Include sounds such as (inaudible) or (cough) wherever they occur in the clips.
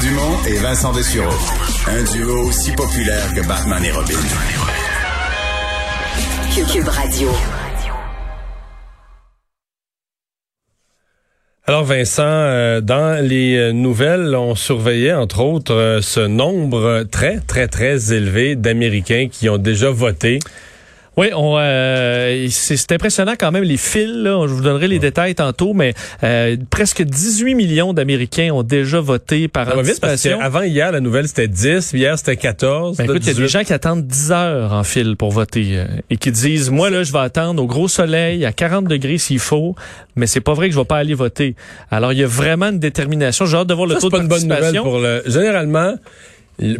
Dumont et Vincent Dessureau. Un duo aussi populaire que Batman et Robin. Cube Radio. Alors Vincent, euh, dans les euh, nouvelles, on surveillait entre autres euh, ce nombre très très très élevé d'Américains qui ont déjà voté. Oui, on, euh, c'est impressionnant quand même les fils. Là, je vous donnerai les détails tantôt, mais euh, presque 18 millions d'Américains ont déjà voté par Ça va vite parce anticipation. que avant hier, la nouvelle c'était 10, hier c'était 14. Ben, écoute, il y a 18. des gens qui attendent 10 heures en fil pour voter euh, et qui disent moi là je vais attendre au gros soleil à 40 degrés s'il faut, mais c'est pas vrai que je vais pas aller voter. Alors il y a vraiment une détermination. J'ai hâte de voir le Ça, taux c'est de pas une bonne nouvelle participation. pour le. Généralement,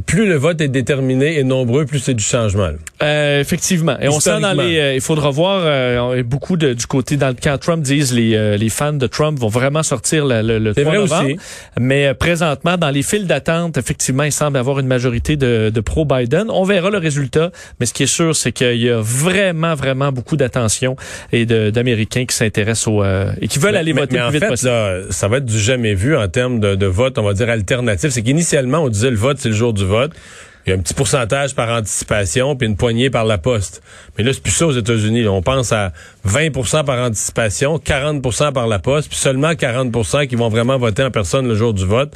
plus le vote est déterminé et nombreux, plus c'est du changement. Euh, effectivement. Et on sent dans les. euh, il faudra voir. euh, beaucoup de, du côté dans le camp Trump disent les euh, les fans de Trump vont vraiment sortir le, le, le C'est 3 vrai novembre. aussi. Mais euh, présentement, dans les files d'attente, effectivement, il semble avoir une majorité de, de pro-Biden. On verra le résultat, mais ce qui est sûr, c'est qu'il y a vraiment, vraiment beaucoup d'attention et d'Américains qui s'intéressent au euh, et qui veulent aller mais, voter mais le en plus vite fait, possible. là, ça va être du jamais vu en termes de, de vote, on va dire alternatif. C'est qu'initialement, on disait le vote, c'est le jour du vote. Il y a un petit pourcentage par anticipation, puis une poignée par la poste. Mais là, c'est plus ça aux États-Unis. On pense à 20% par anticipation, 40% par la poste, puis seulement 40% qui vont vraiment voter en personne le jour du vote.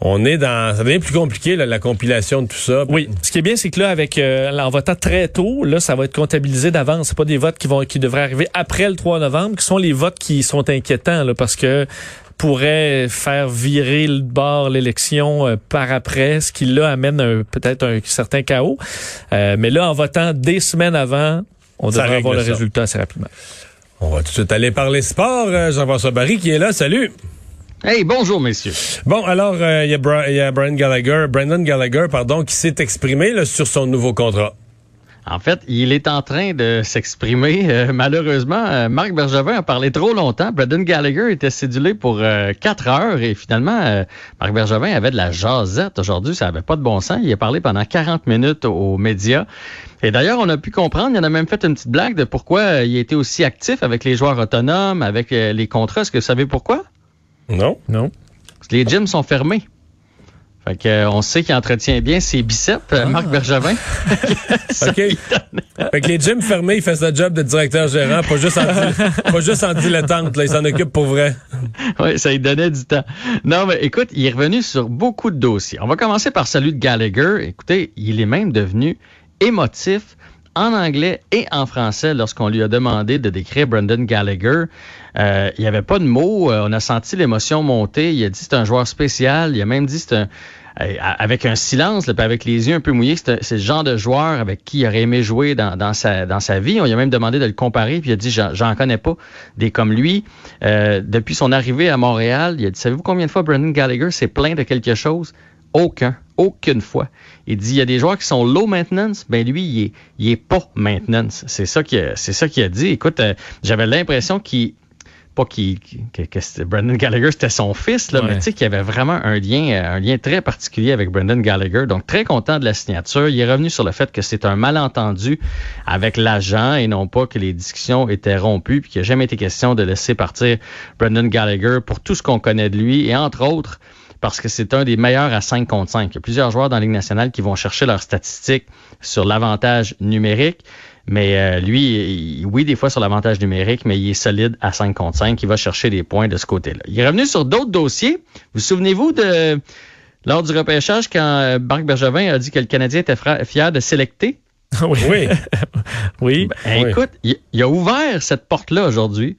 On est dans... Ça devient plus compliqué, la compilation de tout ça. Oui, ce qui est bien, c'est que là, avec euh, en votant très tôt, là, ça va être comptabilisé d'avance. C'est pas des votes qui vont qui devraient arriver après le 3 novembre, qui sont les votes qui sont inquiétants, là, parce que pourrait faire virer le bord l'élection euh, par après, ce qui là amène peut-être un certain chaos. Euh, mais là, en votant des semaines avant, on Ça devrait avoir le ça. résultat assez rapidement. On va tout de suite aller parler sport. Euh, Jean-François Barry qui est là. Salut! Hey, bonjour, messieurs. Bon, alors, euh, il y, a Bra- il y a Brian Gallagher, Brandon Gallagher, pardon, qui s'est exprimé là, sur son nouveau contrat. En fait, il est en train de s'exprimer. Euh, malheureusement, euh, Marc Bergevin a parlé trop longtemps. Braden Gallagher était cédulé pour euh, quatre heures et finalement, euh, Marc Bergevin avait de la jasette aujourd'hui. Ça avait pas de bon sens. Il a parlé pendant 40 minutes aux médias. Et d'ailleurs, on a pu comprendre, il en a même fait une petite blague de pourquoi euh, il était aussi actif avec les joueurs autonomes, avec euh, les contrats. Est-ce que vous savez pourquoi? Non? Non? Parce que les gyms sont fermés. Fait que, euh, on sait qu'il entretient bien ses biceps, euh, Marc Bergevin. (laughs) OK. (laughs) Fait que les gyms fermés, il fait sa job de directeur gérant, pas juste en, (laughs) pas juste en dilettante, là, il s'en occupe pour vrai. Oui, ça lui donnait du temps. Non, mais écoute, il est revenu sur beaucoup de dossiers. On va commencer par celui de Gallagher. Écoutez, il est même devenu émotif en anglais et en français lorsqu'on lui a demandé de décrire Brendan Gallagher. Euh, il n'y avait pas de mots. euh, on a senti l'émotion monter. Il a dit c'est un joueur spécial. Il a même dit c'est un euh, avec un silence, là, avec les yeux un peu mouillés, c'est le genre de joueur avec qui il aurait aimé jouer dans, sa, dans sa vie. On lui a même demandé de le comparer, puis il a dit j'en connais pas des comme lui. Depuis son arrivée à Montréal, il a dit savez-vous combien de fois Brendan Gallagher s'est plaint de quelque chose? Aucun, aucune fois. Il dit il y a des joueurs qui sont low maintenance, ben lui il est, il est pas maintenance. C'est ça qu'il a, c'est ça qu'il a dit. Écoute, euh, j'avais l'impression qu'il pas qu'il, que, Brendan Gallagher c'était son fils là, Ouais. mais tu sais qu'il y avait vraiment un lien, euh, un lien très particulier avec Brendan Gallagher. Donc très content de la signature. Il est revenu sur le fait que c'est un malentendu avec l'agent et non pas que les discussions étaient rompues puis qu'il n'a jamais été question de laisser partir Brendan Gallagher pour tout ce qu'on connaît de lui et entre autres parce que c'est un des meilleurs à 5 contre 5. Il y a plusieurs joueurs dans la Ligue nationale qui vont chercher leurs statistiques sur l'avantage numérique. Mais euh, lui, il- oui, des fois sur l'avantage numérique, mais il est solide à 5 contre 5. Il va chercher des points de ce côté-là. Il est revenu sur d'autres dossiers. Vous souvenez-vous de lors du repêchage quand euh, Marc Bergevin a dit que le Canadien était fier de sélecter? (laughs) oui. Oui. oui. Ben, Oui. Écoute, il, il a ouvert cette porte-là aujourd'hui.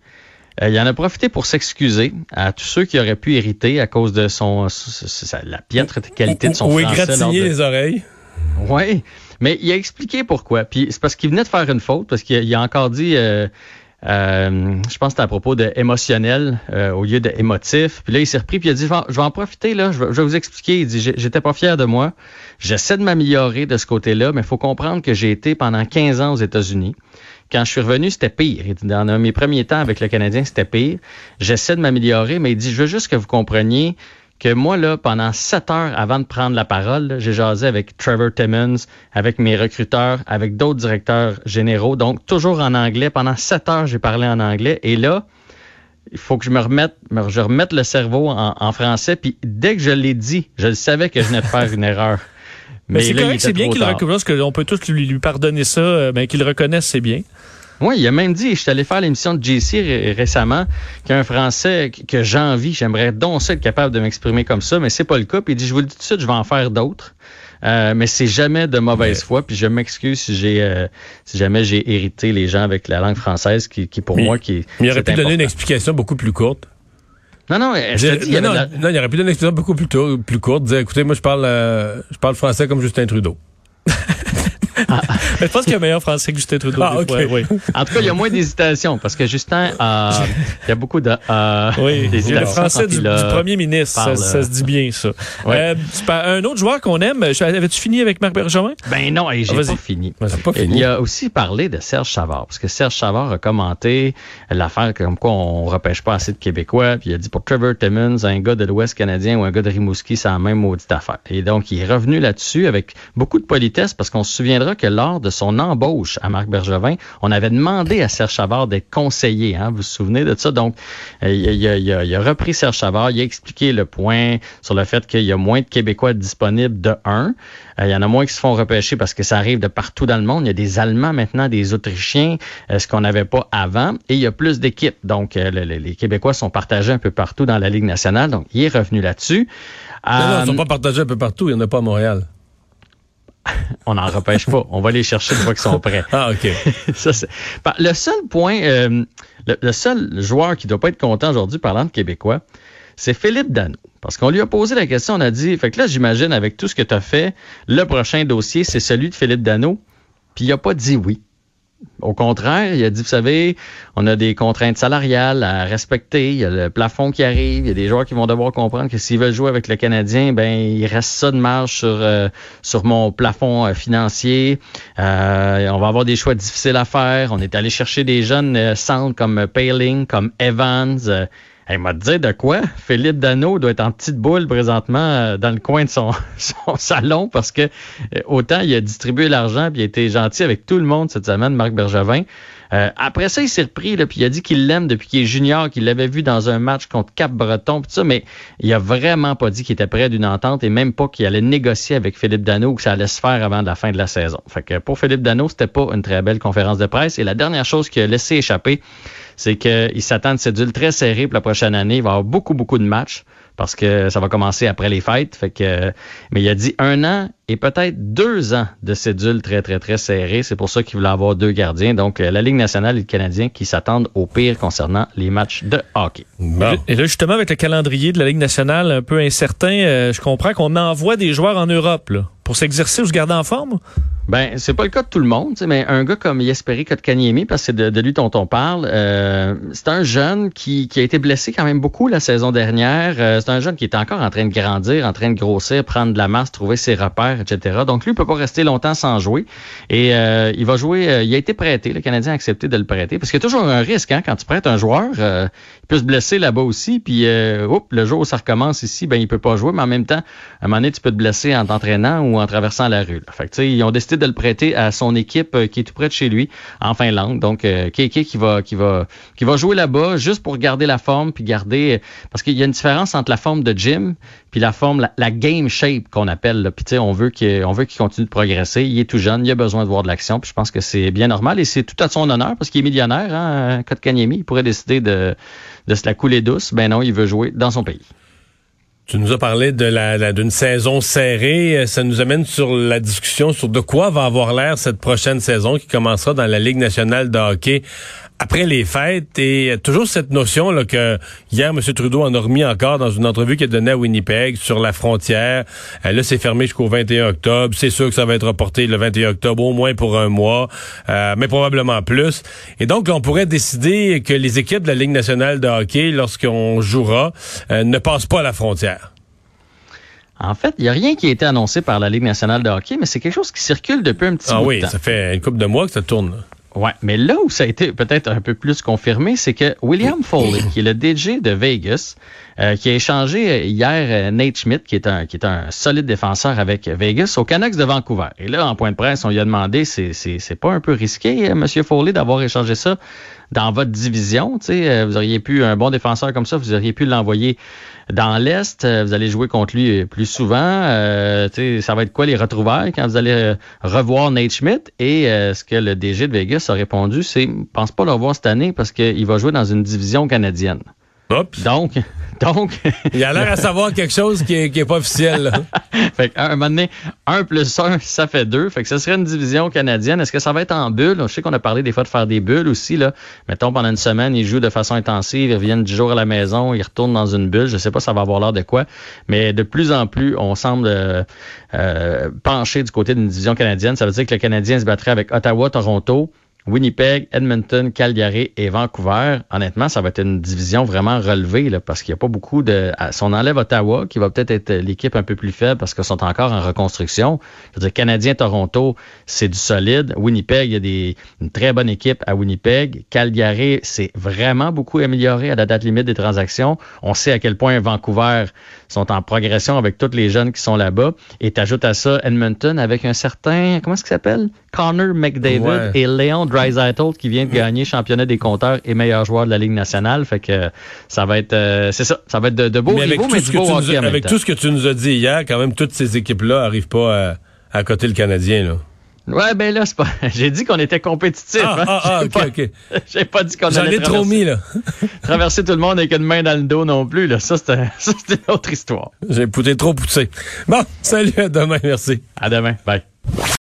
Euh, il en a profité pour s'excuser à tous ceux qui auraient pu hériter à cause de son la piètre qualité de son Ou égratigner de- les oreilles. Oui, mais il a expliqué pourquoi. Puis c'est parce qu'il venait de faire une faute, parce qu'il a, encore dit, euh, euh, je pense que c'était à propos de émotionnel euh, au lieu de émotif. Puis là, il s'est repris, puis il a dit, je vais, en- profiter, là, je vais, je vais vous expliquer. Il dit, j'étais pas fier de moi. J'essaie de m'améliorer de ce côté-là, mais il faut comprendre que j'ai été pendant 15 ans aux États-Unis. Quand je suis revenu, c'était pire. Il dit, Dans mes premiers temps avec le Canadien, c'était pire. J'essaie de m'améliorer, mais il dit, je veux juste que vous compreniez que moi, là, pendant sept heures avant de prendre la parole, j'ai jasé avec Trevor Timmons, avec mes recruteurs, avec d'autres directeurs généraux, donc toujours en anglais. Pendant sept heures, j'ai parlé en anglais. Et là, il faut que je me remette, je remette le cerveau en, français. Puis dès que je l'ai dit, je savais que je venais de faire une erreur. (laughs) Mais, c'est correct, c'est bien qu'il reconnaisse, qu'on peut tous lui, lui pardonner ça, mais euh, ben, qu'il reconnaisse, c'est bien. Oui, il a même dit, je suis allé faire l'émission de JC récemment, qu'un Français que j'envie, j'aimerais donc ça être capable de m'exprimer comme ça, mais c'est pas le cas. Puis il dit, je vous le dis tout de suite, je vais en faire d'autres. Euh, mais c'est jamais de mauvaise foi. Puis je m'excuse si j'ai, euh, si jamais j'ai hérité les gens avec la langue française, qui, qui pour moi, qui. Mais il aurait pu donner une explication beaucoup plus courte. Non, non, je te dis, non, non, il aurait pu donner une explication beaucoup plus, tôt, plus courte. Dire, écoutez, moi, je parle, euh, je parle français comme Justin Trudeau. Ah. je pense qu'il y a meilleur français que Justin Trudeau. Ah, oui. En tout cas, il y a moins d'hésitation parce que Justin, euh, il y a beaucoup de. Euh, oui, le français du, premier ministre, ça, se dit bien, ça. Euh, un autre joueur qu'on aime, avais-tu fini avec Marc Bergevin? Ben non, j'ai ah, pas, fini. pas fini. Il a aussi parlé de Serge Chavard parce que Serge Chavard a commenté l'affaire comme quoi on repêche pas assez de Québécois. Puis il a dit pour Trevor Timmons, un gars de l'Ouest canadien ou un gars de Rimouski, c'est la même maudite affaire. Et donc, il est revenu là-dessus avec beaucoup de politesse parce qu'on se souviendra que lors de son embauche à Marc Bergevin, on avait demandé à Serge Chavard d'être conseiller. Hein, vous vous souvenez de ça? Donc, euh, il, a, repris Serge Chavard, il a expliqué le point sur le fait qu'il y a moins de Québécois disponibles de un. Euh, il y en a moins qui se font repêcher parce que ça arrive de partout dans le monde. Il y a des Allemands maintenant, des Autrichiens, euh, ce qu'on n'avait pas avant. Et il y a plus d'équipes. Donc, les Québécois sont partagés un peu partout dans la Ligue nationale. Donc, il est revenu là-dessus. Non, non, ils ne sont pas partagés un peu partout. Il n'y en a pas à Montréal. (laughs) on n'en repêche pas. On va les chercher une fois qu'ils sont prêts. Ah, OK. (laughs) Ça, le seul point, euh, le, seul joueur qui doit pas être content aujourd'hui parlant de Québécois, c'est Philippe Dano. Parce qu'on lui a posé la question, on a dit, fait que là, j'imagine, avec tout ce que tu as fait, le prochain dossier, c'est celui de Philippe Dano. Puis il n'a pas dit oui. Au contraire, il a dit, vous savez, on a des contraintes salariales à respecter, il y a le plafond qui arrive, il y a des joueurs qui vont devoir comprendre que s'ils veulent jouer avec le Canadien, ben il reste ça de marge sur euh, sur mon plafond euh, financier. Euh, on va avoir des choix difficiles à faire. On est allé chercher des jeunes centres comme Paling, comme Evans. Il m'a dit de quoi? Philippe Dano doit être en petite boule présentement euh, dans le coin de son, (laughs) salon parce que euh, autant il a distribué l'argent il a été gentil avec tout le monde cette semaine, Marc Bergevin. Euh, après ça, il s'est repris, puis il a dit qu'il l'aime depuis qu'il est junior, qu'il l'avait vu dans un match contre Cap-Breton, tout ça, mais il a vraiment pas dit qu'il était prêt d'une entente et même pas qu'il allait négocier avec Philippe Dano ou que ça allait se faire avant la fin de la saison. Fait que pour Philippe Dano, c'était pas une très belle conférence de presse. Et la dernière chose qu'il a laissé échapper, c'est qu'il s'attend à une cédule très serrée pour la prochaine année. Il va avoir beaucoup, beaucoup de matchs parce que ça va commencer après les fêtes. Fait que, mais il a dit un an et peut-être deux ans de cédule très, très, très serrée. C'est pour ça qu'il voulait avoir deux gardiens. Donc, euh, la Ligue nationale et le Canadien qui s'attendent au pire concernant les matchs de hockey. Et là, justement, avec le calendrier de la Ligue nationale un peu incertain, euh, je comprends qu'on envoie des joueurs en Europe là, pour s'exercer ou se garder en forme? Ben, c'est pas le cas de tout le monde, mais un gars comme Yesperi Kotkaniemi, parce que c'est de, lui dont on parle, euh, c'est un jeune qui, qui, a été blessé quand même beaucoup la saison dernière. Euh, c'est un jeune qui est encore en train de grandir, en train de grossir, prendre de la masse, trouver ses repères, etc. Donc lui, il peut pas rester longtemps sans jouer. Et euh, il va jouer, il a été prêté, le Canadien a accepté de le prêter, parce qu'il y a toujours un risque hein, quand tu prêtes un joueur, il peut se blesser là-bas aussi, puis oups, le jour où ça recommence ici, ben il peut pas jouer, mais en même temps, à un moment donné, tu peux te blesser en t'entraînant ou en traversant la rue. Fait que, ils ont décidé de le prêter à son équipe euh, qui est tout près de chez lui en Finlande. Donc euh, Keke qui va qui va qui va jouer là-bas juste pour garder la forme puis garder parce qu'il y a une différence entre la forme de gym puis la forme la, game shape qu'on appelle. Là. Puis on veut qu'il on veut qu'il continue de progresser. Il est tout jeune, il a besoin de voir de l'action. Puis je pense que c'est bien normal et c'est tout à son honneur parce qu'il est millionnaire. Hein, Kotkaniemi, il pourrait décider de de se la couler douce. Ben non, il veut jouer dans son pays. Tu nous as parlé de la, d'une saison serrée. Ça nous amène sur la discussion sur de quoi va avoir l'air cette prochaine saison qui commencera dans la Ligue nationale de hockey après les fêtes et toujours cette notion là que hier M. Trudeau en a remis encore dans une entrevue qu'il a donnée à Winnipeg sur la frontière. Euh, là, c'est fermé jusqu'au 21 octobre. C'est sûr que ça va être reporté le 21 octobre au moins pour un mois, euh, mais probablement plus. Et donc, on pourrait décider que les équipes de la Ligue nationale de hockey, lorsqu'on jouera, euh, ne passent pas à la frontière. En fait, il n'y a rien qui a été annoncé par la Ligue nationale de hockey, mais c'est quelque chose qui circule depuis un petit ah bout oui, de temps. ça fait une couple de mois que ça tourne. Ouais, mais là où ça a été peut-être un peu plus confirmé, c'est que William Foley, qui est le DJ de Vegas, euh, qui a échangé hier Nate Schmidt, qui est un qui est un solide défenseur avec Vegas, au Canucks de Vancouver. Et là, en point de presse, on lui a demandé, c'est c'est pas un peu risqué, Monsieur Foley, d'avoir échangé ça dans votre division? sais, vous auriez pu un bon défenseur comme ça, vous auriez pu l'envoyer dans l'Est, euh, vous allez jouer contre lui plus souvent. Euh, ça va être quoi les retrouvailles quand vous allez euh, revoir Nate Schmidt? Et ce que le DG de Vegas a répondu, c'est pense pas le revoir cette année parce qu'il va jouer dans une division canadienne. Donc, (laughs) donc. Il a l'air à savoir quelque chose qui est, qui est pas officiel. (laughs) fait qu'à un moment donné, un plus un, ça fait deux. Fait que ce serait une division canadienne. Est-ce que ça va être en bulle? Je sais qu'on a parlé des fois de faire des bulles aussi, là. Mettons, pendant une semaine, ils jouent de façon intensive, ils reviennent du jour à la maison, ils retournent dans une bulle. Je sais pas ça va avoir l'air de quoi. Mais de plus en plus, on semble euh, euh pencher du côté d'une division canadienne. Ça veut dire que le Canadien se battrait avec Ottawa, Toronto, Winnipeg, Edmonton, Calgary et Vancouver, honnêtement, ça va être une division vraiment relevée là, parce qu'il n'y a pas beaucoup de. Si on enlève Ottawa, qui va peut-être être, l'équipe un peu plus faible parce qu'ils sont encore en reconstruction. Je veux dire, Canadien, Toronto, c'est du solide. Winnipeg, il y a des, une très bonne équipe à Winnipeg. Calgary, c'est vraiment beaucoup amélioré à la date limite des transactions. On sait à quel point Vancouver sont en progression avec tous les jeunes qui sont là-bas. Et tu ajoutes à ça Edmonton avec un certain, comment est-ce qu'il s'appelle? Connor McDavid et Léon Qui vient de gagner championnat des compteurs et meilleur joueur de la Ligue nationale. Fait que ça va être, euh, c'est ça, ça va être de, de beaux mais avec mais du beau hockey Avec tout ce que tu nous as dit hier, quand même, toutes ces équipes-là arrivent pas à, à côté le Canadien, là. Ouais, ben là, c'est pas. (laughs) J'ai dit qu'on était compétitif. Ah, hein? ah, ah ok, ok. (laughs) J'ai pas dit qu'on allait. J'en ai trop mis, là. (laughs) traverser tout le monde avec une main dans le dos non plus, là. Ça, c'était une autre histoire. J'ai poussé trop poussé. Bon, salut, à demain, merci. À demain. Bye.